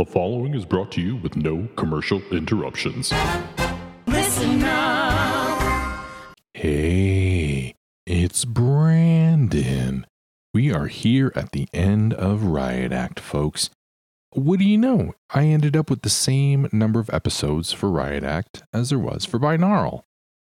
The following is brought to you with no commercial interruptions. Listen up. Hey, it's Branden. We are here at the end of Riot Act, folks. What do you know? I ended up with the same number of episodes for Riot Act as there was for Binaural.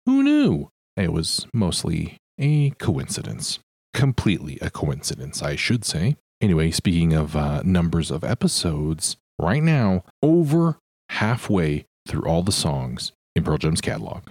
Who knew? It was mostly a coincidence. Completely a coincidence, I should say. Anyway, speaking of uh, numbers of episodes, right now, over halfway through all the songs in Pearl Jam's catalog,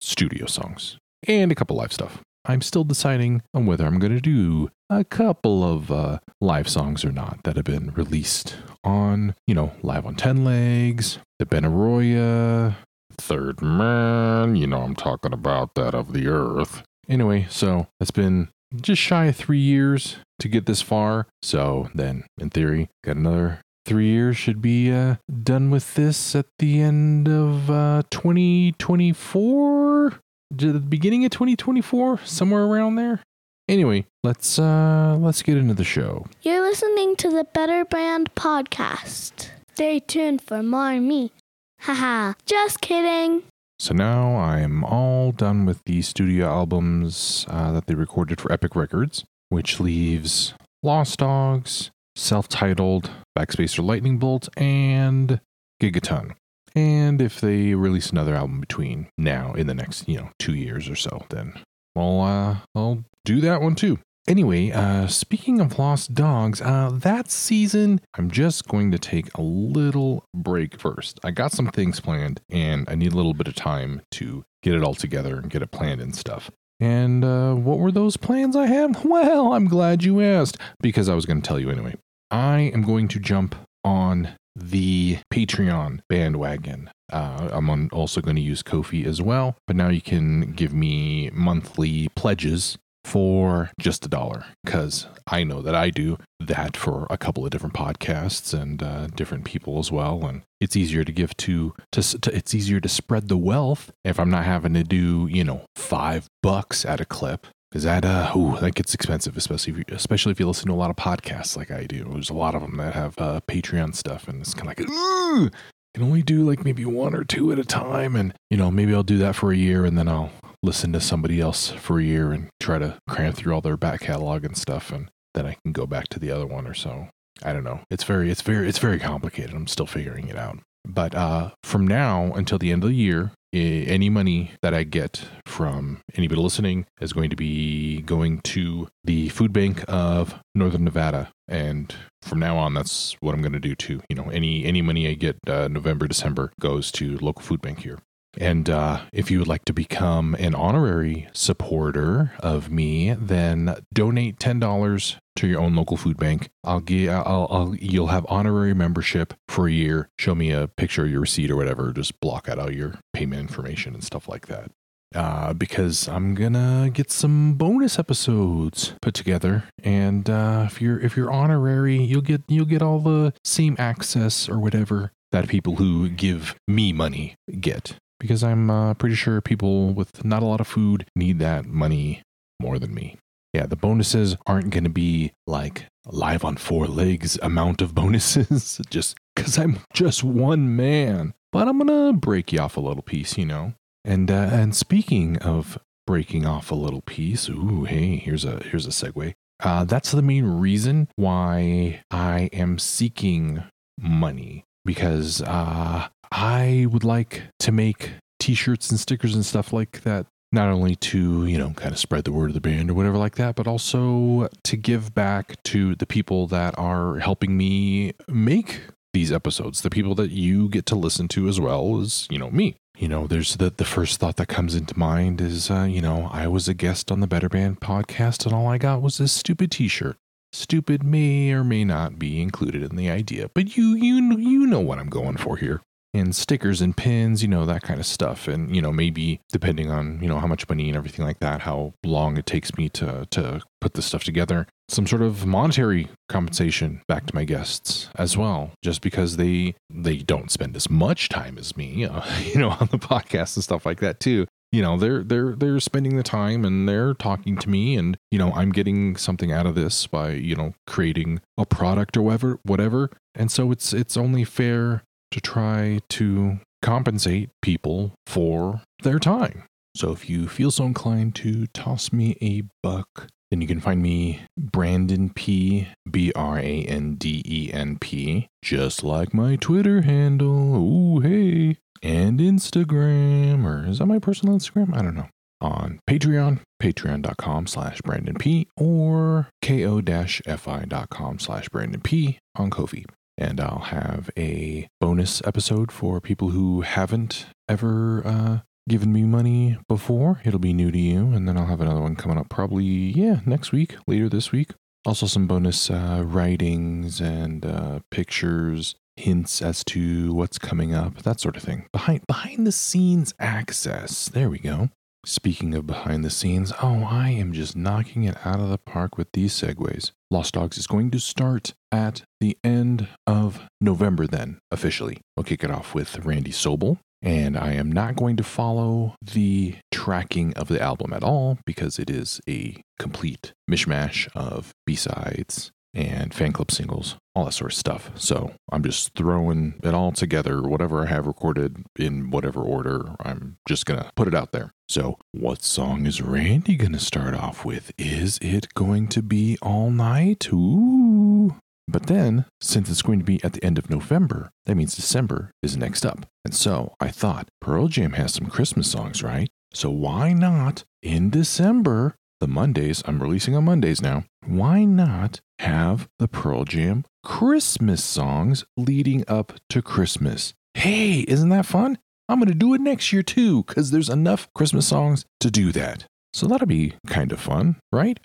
studio songs, and a couple live stuff. I'm still deciding on whether I'm going to do a couple of uh, live songs or not that have been released on, you know, Live on 10 Legs, the Benaroya, Third Man, you know, I'm talking about that of the Earth. Anyway, so it's been just shy of three years to get this far. So then, in theory, got another three years. Should be uh, done with this at the end of uh, 2024, to the beginning of 2024, somewhere around there. Anyway, let's uh let's get into the show. You're listening to the Better Band podcast. Stay tuned for more me. Haha, just kidding. So now I'm all done with the studio albums uh, that they recorded for Epic Records, which leaves Lost Dogs, self-titled, Backspacer Lightning Bolt, and Gigaton. And if they release another album between now in the next, you know, two years or so, then well, uh, I'll do that one too. Anyway, uh, speaking of Lost Dogs, uh, that season, I'm just going to take a little break first. I got some things planned, and I need a little bit of time to get it all together and get it planned and stuff. And uh, what were those plans I had? Well, I'm glad you asked because I was going to tell you anyway. I am going to jump on the Patreon bandwagon. Uh, I'm on, also going to use Ko-fi as well, but now you can give me monthly pledges for just a dollar because I know that I do that for a couple of different podcasts and uh, different people as well, and it's easier to give to, to to it's easier to spread the wealth if I'm not having to do you know five bucks at a clip because that uh ooh, that gets expensive, especially if you, especially if you listen to a lot of podcasts like I do. There's a lot of them that have uh, Patreon stuff, and it's kind of like ooh, can only do like maybe one or two at a time, and you know maybe I'll do that for a year, and then I'll listen to somebody else for a year and try to cram through all their back catalog and stuff, and then I can go back to the other one or so. I don't know. It's very it's very it's very complicated. I'm still figuring it out. But uh, from now until the end of the year, any money that I get from anybody listening is going to be going to the food bank of Northern Nevada. And from now on, that's what I'm going to do too. You know, any any money I get uh, November, December goes to local food bank here. And uh, if you would like to become an honorary supporter of me, then donate ten dollars to your own local food bank. I'll give. I'll, I'll. You'll have honorary membership for a year. Show me a picture of your receipt or whatever. Just block out all your payment information and stuff like that. Uh, because I'm gonna get some bonus episodes put together, and uh, if you're if you're honorary, you'll get you'll get all the same access or whatever that people who give me money get. Because I'm uh, pretty sure people with not a lot of food need that money more than me. Yeah, the bonuses aren't going to be like live on four legs amount of bonuses, just because I'm just one man. But I'm going to break you off a little piece, you know? And, uh, and speaking of breaking off a little piece, ooh, hey, here's a, here's a segue. Uh, that's the main reason why I am seeking money because uh, I would like to make t-shirts and stickers and stuff like that not only to you know kind of spread the word of the band or whatever like that but also to give back to the people that are helping me make these episodes the people that you get to listen to as well as you know me. You know there's the the first thought that comes into mind is uh, you know i was a guest on the better band podcast and all i got was this stupid t-shirt stupid may or may not be included in the idea but you you you know what i'm going for here and stickers and pins, you know, that kind of stuff. And, you know, maybe depending on, you know, how much money and everything like that, how long it takes me to to put this stuff together, some sort of monetary compensation back to my guests as well, just because they they don't spend as much time as me, uh, you know, on the podcast and stuff like that too. You know, they're they're they're spending the time and they're talking to me and you know, I'm getting something out of this by, you know, creating a product or whatever whatever. And so it's it's only fair to try to compensate people for their time. So if you feel so inclined to toss me a buck, then you can find me Branden P B R A N D E N P, just like my Twitter handle. Ooh, hey. And Instagram, or is that my personal Instagram? I don't know. On Patreon, patreon.com slash Branden P, or ko-fi.com slash Branden P on Ko-fi. And I'll have a bonus episode for people who haven't ever uh, given me money before. It'll be new to you. And then I'll have another one coming up probably, yeah, next week, later this week. Also, some bonus uh, writings and uh, pictures, hints as to what's coming up, that sort of thing. Behind behind the scenes access. There we go. Speaking of behind the scenes, oh, I am just knocking it out of the park with these segues. Lost Dogs is going to start at the end of November, then, officially. We'll kick it off with Randy Sobel, and I am not going to follow the tracking of the album at all because it is a complete mishmash of B sides and fan club singles, all that sort of stuff. So I'm just throwing it all together, whatever I have recorded in whatever order. I'm just going to put it out there. So, what song is Randy going to start off with? Is it going to be All Night? Ooh. But then, since it's going to be at the end of November, that means December is next up. And so I thought Pearl Jam has some Christmas songs, right? So why not in December, the Mondays, I'm releasing on Mondays now, why not have the Pearl Jam Christmas songs leading up to Christmas? Hey, isn't that fun? I'm going to do it next year too, because there's enough Christmas songs to do that. So that'll be kind of fun, right?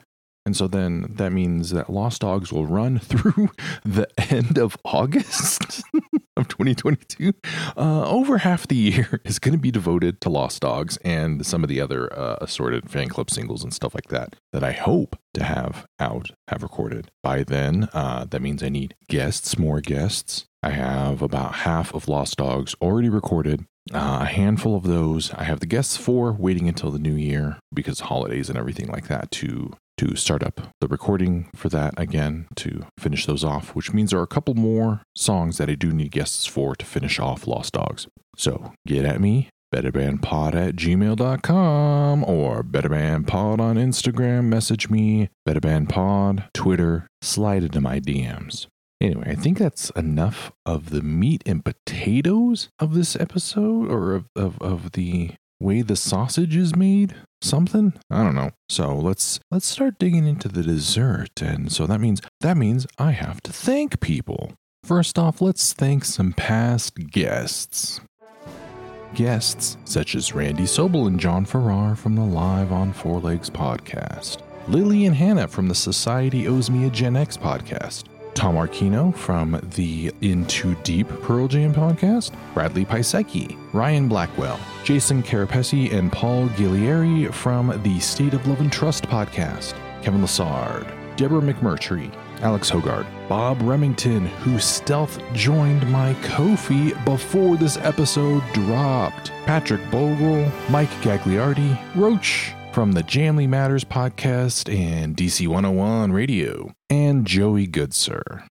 And so then that means that Lost Dogs will run through the end of August of 2022. Uh, over half the year is going to be devoted to Lost Dogs and some of the other uh, assorted fan club singles and stuff like that that I hope to have out, have recorded. By then, uh, that means I need guests, more guests. I have about half of Lost Dogs already recorded. Uh, a handful of those I have the guests for waiting until the new year because holidays and everything like that to to start up the recording for that again to finish those off, which means there are a couple more songs that I do need guests for to finish off Lost Dogs. So get at me, betterbandpod at gmail.com or betterbandpod on Instagram, message me, betterbandpod, Twitter, slide into my DMs. Anyway, I think that's enough of the meat and potatoes of this episode or of, of, of the way the sausage is made something? I don't know. So let's let's start digging into the dessert. And so that means that means i have to thank people. First off let's thank some past guests. Guests such as randy sobel and john farrar from the live on four legs podcast. Lily and hannah from the society owes me a gen x podcast Tom Archino from the Into Deep Pearl Jam podcast, Bradley Piasecki, Ryan Blackwell, Jason Kerepesi, and Paul Ghiglieri from the State of Love and Trust podcast, Kevin Lessard, Debra McMurtrey, Alex Hoggard, Bob Remington, who stealth joined my Ko-fi before this episode dropped, Patrick Boegel, Mike Gagliardi, Roche, from the Jamily Matters podcast and DC 101 radio, and Joey Goodsir.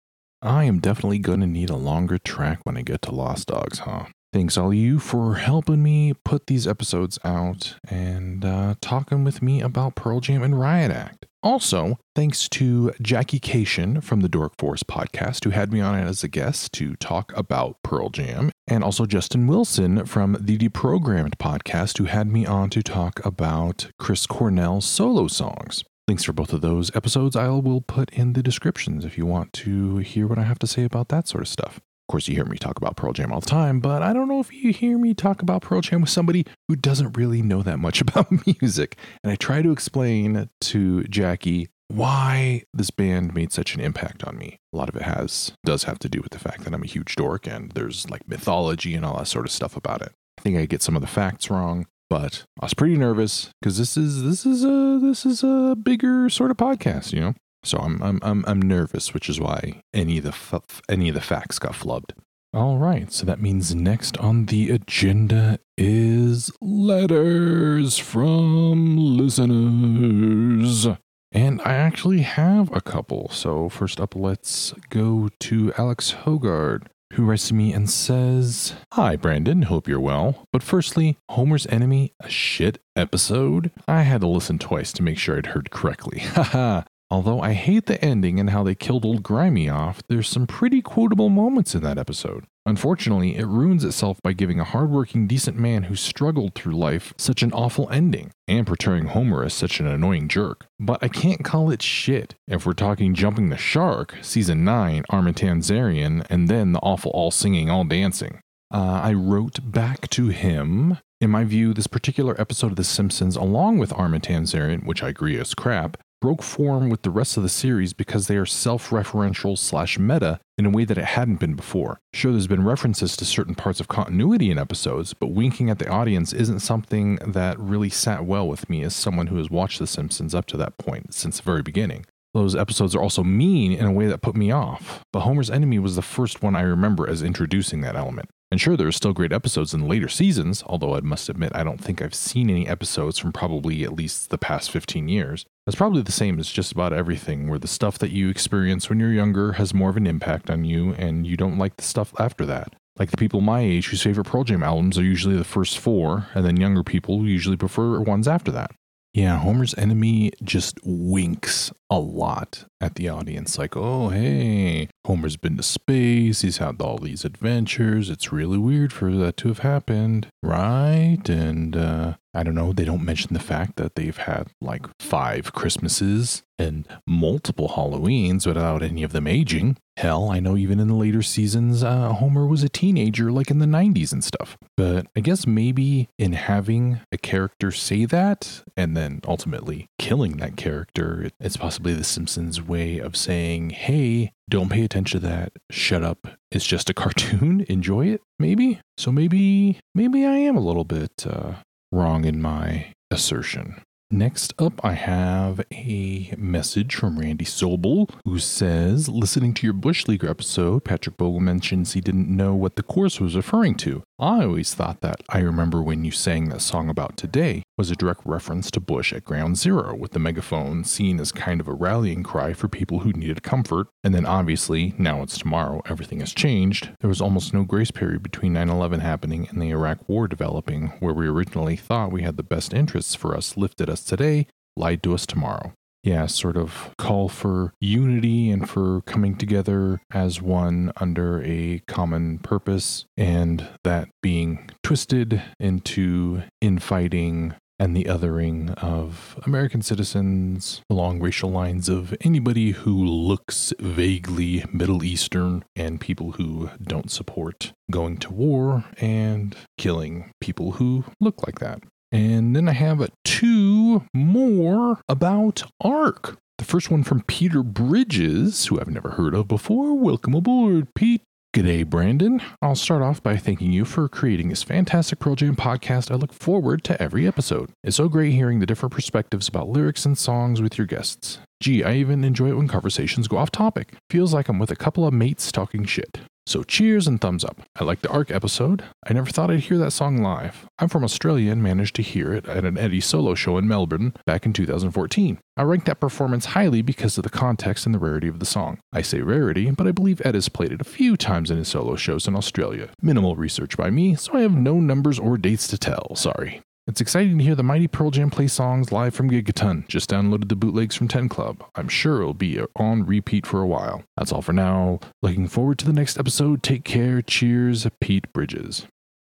I am definitely going to need a longer track when I get to Lost Dogs, huh? Thanks all you for helping me put these episodes out and uh, talking with me about Pearl Jam and Riot Act. Also, thanks to Jackie Kashian from the Dork Forest podcast, who had me on as a guest to talk about Pearl Jam, and also Justin Wilson from the Deprogrammed podcast, who had me on to talk about Chris Cornell's solo songs. Links for both of those episodes I will put in the descriptions if you want to hear what I have to say about that sort of stuff. Of course, you hear me talk about Pearl Jam all the time, but I don't know if you hear me talk about Pearl Jam with somebody who doesn't really know that much about music. And I try to explain to Jackie why this band made such an impact on me. A lot of it has does have to do with the fact that I'm a huge dork and there's like mythology and all that sort of stuff about it. I think I get some of the facts wrong, but I was pretty nervous because this is this is a this is a bigger sort of podcast, you know. So I'm I'm I'm, I'm nervous, which is why any of the f- any of the facts got flubbed. All right, so that means next on the agenda is letters from listeners. And I actually have a couple. So, first up, let's go to Alex Hoggard, who writes to me and says, Hi, Branden. Hope you're well. But firstly, Homer's Enemy, a shit episode? I had to listen twice to make sure I'd heard correctly. Haha. Although I hate the ending and how they killed old Grimy off, there's some pretty quotable moments in that episode. Unfortunately, it ruins itself by giving a hardworking, decent man who struggled through life such an awful ending, and portraying Homer as such an annoying jerk. But I can't call it shit. If we're talking Jumping the Shark, Season 9, Armin Tamzarian, and then the awful All Singing, All Dancing. Uh, I wrote back to him. In my view, this particular episode of The Simpsons, along with Armin Tamzarian, which I agree is crap, broke form with the rest of the series because they are self-referential slash meta in a way that it hadn't been before. Sure, there's been references to certain parts of continuity in episodes, but winking at the audience isn't something that really sat well with me as someone who has watched The Simpsons up to that point since the very beginning. Those episodes are also mean in a way that put me off, but Homer's Enemy was the first one I remember as introducing that element. And sure, there are still great episodes in later seasons, although I must admit I don't think I've seen any episodes from probably at least the past 15 years. That's probably the same as just about everything, where the stuff that you experience when you're younger has more of an impact on you, and you don't like the stuff after that. Like the people my age whose favorite Pearl Jam albums are usually the first four, and then younger people usually prefer ones after that. Yeah, Homer's enemy just winks a lot at the audience, like, oh, hey, Homer's been to space, he's had all these adventures. It's really weird for that to have happened, right? And uh, I don't know, they don't mention the fact that they've had like five Christmases and multiple Halloweens without any of them aging. Hell, I know even in the later seasons, uh, Homer was a teenager, like in the 90s and stuff. But I guess maybe in having a character say that and then ultimately killing that character, it's possibly The Simpsons' way of saying, hey, don't pay attention to that. Shut up. It's just a cartoon. Enjoy it, maybe. So maybe, maybe I am a little bit uh, wrong in my assertion. Next up, I have a message from Randy Sobel who says, Listening to your Bush League episode, Patrick Boegel mentions he didn't know what the chorus was referring to. I always thought that I remember when you sang that song about today was a direct reference to Bush at Ground Zero, with the megaphone seen as kind of a rallying cry for people who needed comfort. And then obviously, now it's tomorrow, everything has changed. There was almost no grace period between 9 11 happening and the Iraq War developing, where we originally thought we had the best interests for us lifted us today, lied to us tomorrow yeah, sort of call for unity and for coming together as one under a common purpose, and that being twisted into infighting and the othering of American citizens along racial lines of anybody who looks vaguely Middle Eastern and people who don't support going to war and killing people who look like that. And then I have two more about ARC. The first one from Peter Bridges, who I've never heard of before. Welcome aboard, Pete. G'day, Branden. I'll start off by thanking you for creating this fantastic Pearl Jam podcast. I look forward to every episode. It's so great hearing the different perspectives about lyrics and songs with your guests. Gee, I even enjoy it when conversations go off topic. Feels like I'm with a couple of mates talking shit. So cheers and thumbs up. I like the ARC episode. I never thought I'd hear that song live. I'm from Australia and managed to hear it at an Eddie solo show in Melbourne back in 2014. I rank that performance highly because of the context and the rarity of the song. I say rarity, but I believe Ed has played it a few times in his solo shows in Australia. Minimal research by me, so I have no numbers or dates to tell, sorry. It's exciting to hear the mighty Pearl Jam play songs live from Gigaton. Just downloaded the bootlegs from 10 Club. I'm sure it'll be on repeat for a while. That's all for now. Looking forward to the next episode. Take care. Cheers, Pete Bridges.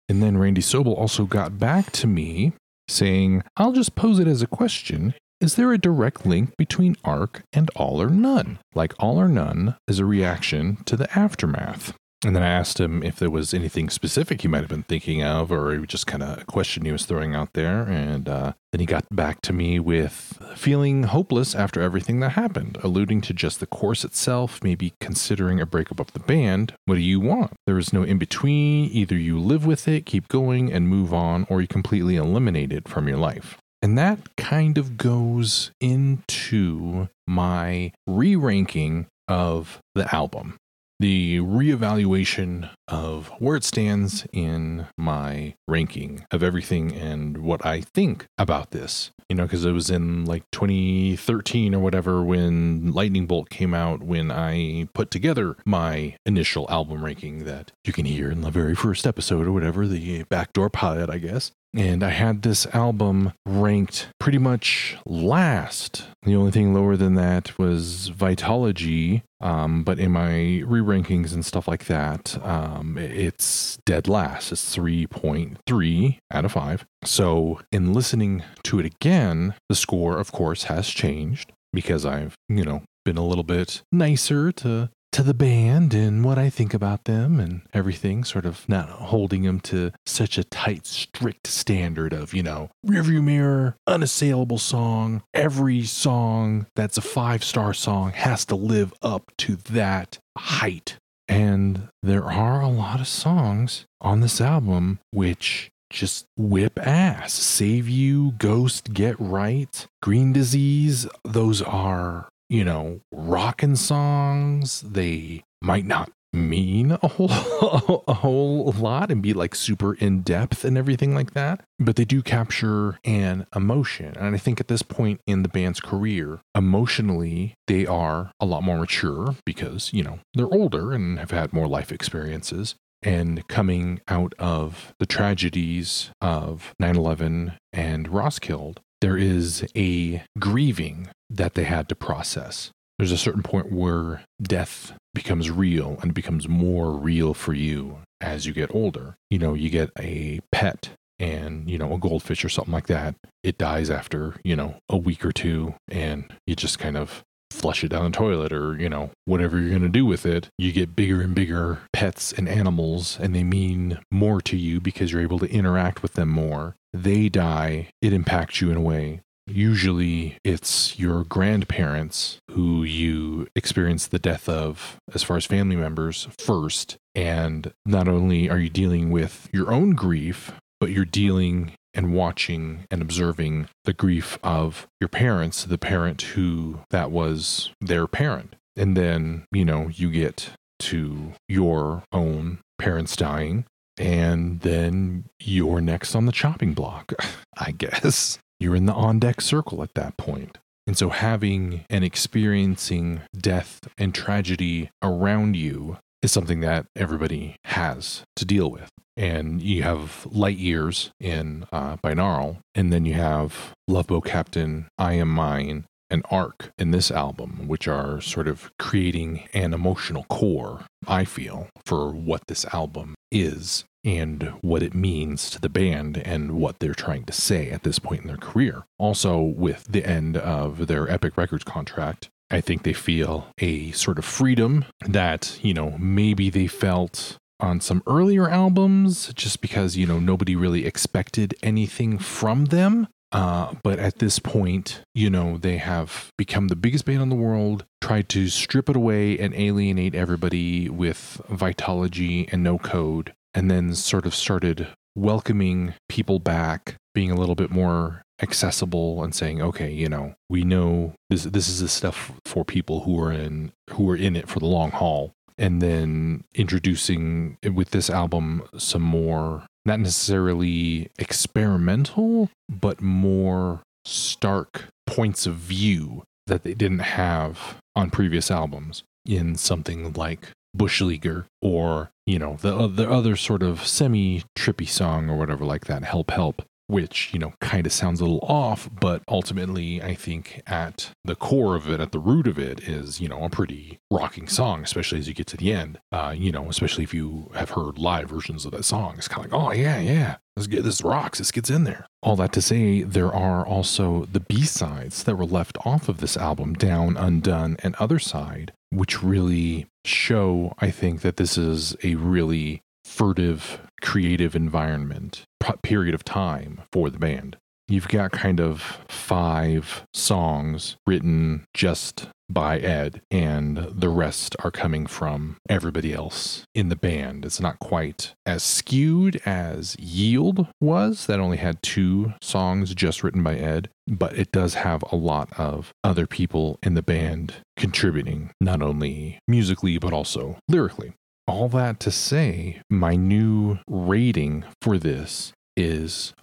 And then Randy Sobel also got back to me saying, I'll just pose it as a question. Is there a direct link between ARC and All or None? Like All or None is a reaction to the aftermath. And then I asked him if there was anything specific he might have been thinking of, or just kind of a question he was throwing out there. And uh, then he got back to me with feeling hopeless after everything that happened, alluding to just the course itself, maybe considering a breakup of the band. What do you want? There is no in between. Either you live with it, keep going, and move on, or you completely eliminate it from your life. And that kind of goes into my re ranking of the album. The reevaluation of where it stands in my ranking of everything and what I think about this. You know, because it was in like 2013 or whatever when Lightning Bolt came out, when I put together my initial album ranking that you can hear in the very first episode or whatever, the backdoor pilot, I guess. And I had this album ranked pretty much last. The only thing lower than that was Vitalogy, Um, but in my re rankings and stuff like that, um, it's dead last. It's 3.3 out of 5. So in listening to it again, the score, of course, has changed because I've, you know, been a little bit nicer to to the band and what I think about them and everything, sort of not holding them to such a tight, strict standard of, you know, rearview mirror, unassailable song. Every song that's a five star song has to live up to that height. And there are a lot of songs on this album which just whip ass. Save You, Ghost, Get Right, Green Disease. Those are you know, rockin' songs. They might not mean a whole a whole lot and be like super in depth and everything like that but they do capture an emotion and i think at this point in the band's career emotionally they are a lot more mature because you know they're older and have had more life experiences and coming out of the tragedies of 9-11 and roskilde there is a grieving that they had to process. There's a certain point where death becomes real and becomes more real for you as you get older. You know, you get a pet and, you know, a goldfish or something like that. It dies after, you know, a week or two and you just kind of flush it down the toilet or, you know, whatever you're going to do with it. You get bigger and bigger pets and animals and they mean more to you because you're able to interact with them more they die, it impacts you in a way. Usually it's your grandparents who you experience the death of, as far as family members, first. And not only are you dealing with your own grief, but you're dealing and watching and observing the grief of your parents, the parent who that was their parent. And then, you know, you get to your own parents dying and then you're next on the chopping block, I guess. You're in the on deck circle at that point. And so having and experiencing death and tragedy around you is something that everybody has to deal with. And you have light years in uh, binaural, and then you have Love Boat Captain, I Am Mine, and Arc in this album, which are sort of creating an emotional core, I feel, for what this album is and what it means to the band and what they're trying to say at this point in their career. Also, with the end of their Epic Records contract, I think they feel a sort of freedom that, you know, maybe they felt on some earlier albums just because, you know, nobody really expected anything from them. Uh, but at this point, you know, they have become the biggest band in the world, tried to strip it away and alienate everybody with Vitalogy and no code, and then sort of started welcoming people back, being a little bit more accessible and saying, okay, you know, we know this this is the stuff for people who are in who are in it for the long haul. And then introducing with this album some more not necessarily experimental, but more stark points of view that they didn't have on previous albums in something like Bush Leaguer or, you know, the, the other sort of semi trippy song or whatever like that, Help Help which, you know, kind of sounds a little off, but ultimately, I think at the core of it, at the root of it, is, you know, a pretty rocking song, especially as you get to the end. Uh, you know, especially if you have heard live versions of that song. It's kind of like, oh, yeah, yeah, let's get this rocks, this gets in there. All that to say, there are also the B sides that were left off of this album, Down, Undone, and Other Side, which really show, I think, that this is a really furtive creative environment period of time for the band you've got kind of five songs written just by Ed, and the rest are coming from everybody else in the band. It's not quite as skewed as Yield was, that only had two songs just written by Ed, but it does have a lot of other people in the band contributing, not only musically, but also lyrically. All that to say, my new rating for this is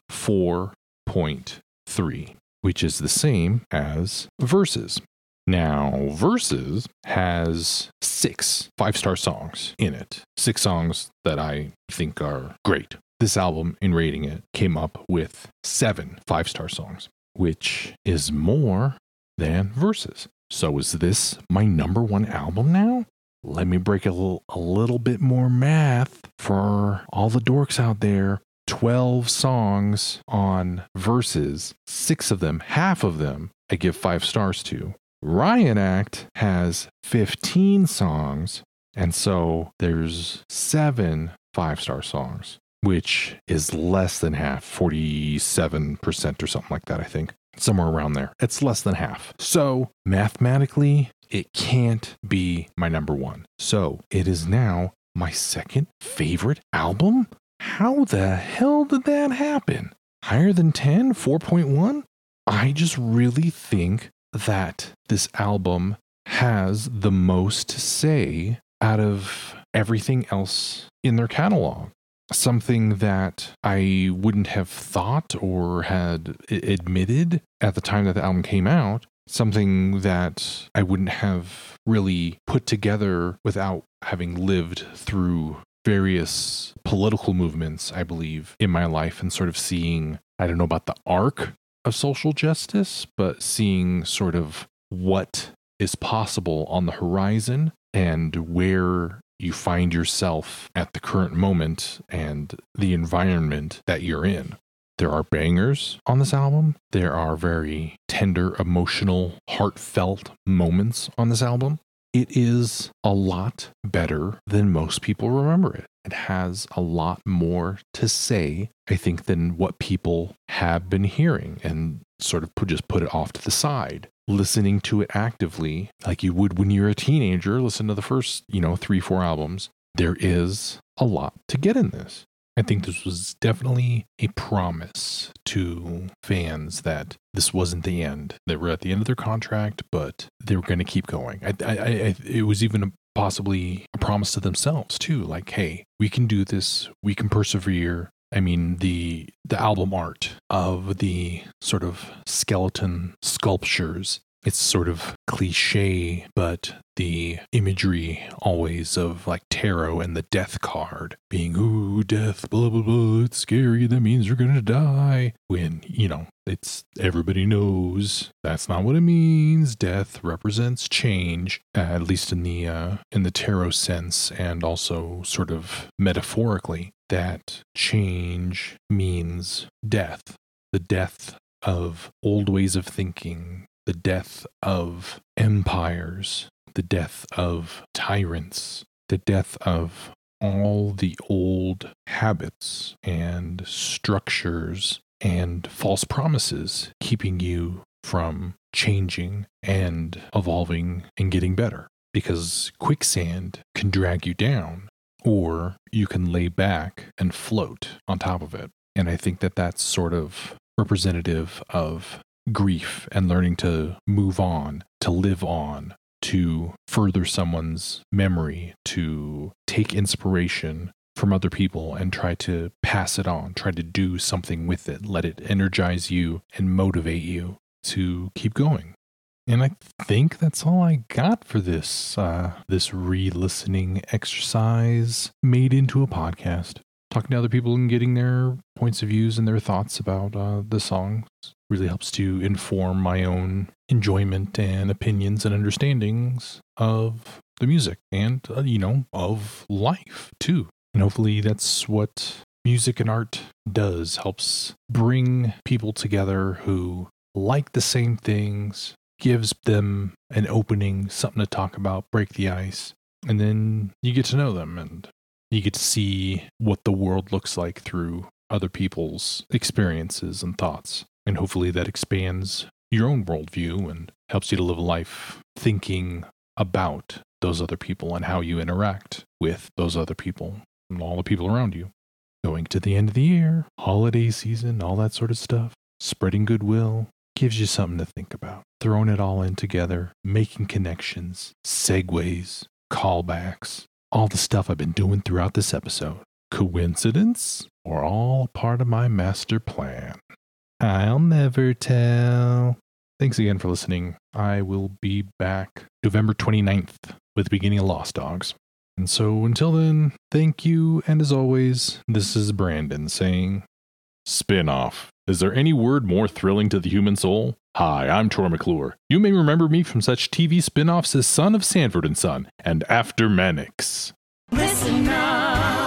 4.3, which is the same as Verses. Now, Verses has six five star songs in it, six songs that I think are great. This album, in rating it, came up with seven five star songs, which is more than Verses. So, is this my number one album now? Let me break a little, a little bit more math for all the dorks out there. 12 songs on Verses, six of them, half of them, I give five stars to. Riot Act has 15 songs, and so there's seven five star songs, which is less than half, 47% or something like that, I think. Somewhere around there. It's less than half. So mathematically, it can't be my number one. So it is now my second favorite album? How the hell did that happen? Higher than 10? 4.1? I just really think that this album has the most to say out of everything else in their catalog. Something that I wouldn't have thought or had admitted at the time that the album came out. Something that I wouldn't have really put together without having lived through various political movements, I believe, in my life and sort of seeing, I don't know about the arc of social justice, but seeing sort of what is possible on the horizon and where you find yourself at the current moment and the environment that you're in. There are bangers on this album. There are very tender, emotional, heartfelt moments on this album. It is a lot better than most people remember it. It has a lot more to say, I think, than what people have been hearing and sort of put, just put it off to the side. Listening to it actively, like you would when you're a teenager, listen to the first, you know, three, four albums. There is a lot to get in this. I think this was definitely a promise to fans that this wasn't the end. They were at the end of their contract, but they were going to keep going. I, I, I, it was even a, possibly a promise to themselves too. Like, hey, we can do this. We can persevere. I mean, the the album art of the sort of skeleton sculptures it's sort of cliche, but the imagery always of like tarot and the death card being, ooh, death, blah, blah, blah, it's scary. That means you're going to die. When, you know, it's everybody knows that's not what it means. Death represents change, at least in the, uh, in the tarot sense and also sort of metaphorically that change means death. The death of old ways of thinking, the death of empires, the death of tyrants, the death of all the old habits and structures and false promises keeping you from changing and evolving and getting better. Because quicksand can drag you down, or you can lay back and float on top of it. And I think that that's sort of representative of grief and learning to move on, to live on, to further someone's memory, to take inspiration from other people and try to pass it on, try to do something with it, let it energize you and motivate you to keep going. And I think that's all I got for this uh, this re-listening exercise made into a podcast. Talking to other people and getting their points of views and their thoughts about uh, the songs really helps to inform my own enjoyment and opinions and understandings of the music and, uh, you know, of life too. And hopefully that's what music and art does helps bring people together who like the same things, gives them an opening, something to talk about, break the ice, and then you get to know them and you get to see what the world looks like through other people's experiences and thoughts. And hopefully that expands your own worldview and helps you to live a life thinking about those other people and how you interact with those other people and all the people around you. Going to the end of the year, holiday season, all that sort of stuff, spreading goodwill gives you something to think about. Throwing it all in together, making connections, segues, callbacks, all the stuff I've been doing throughout this episode. Coincidence or all part of my master plan? I'll never tell. Thanks again for listening. I will be back November 29th with the beginning of Lost Dogs. And so until then, thank you. And as always, this is Branden saying, Spin off. Is there any word more thrilling to the human soul? Hi, I'm Troy McClure. You may remember me from such TV spin offs as Son of Sanford and Son and After. Listen now.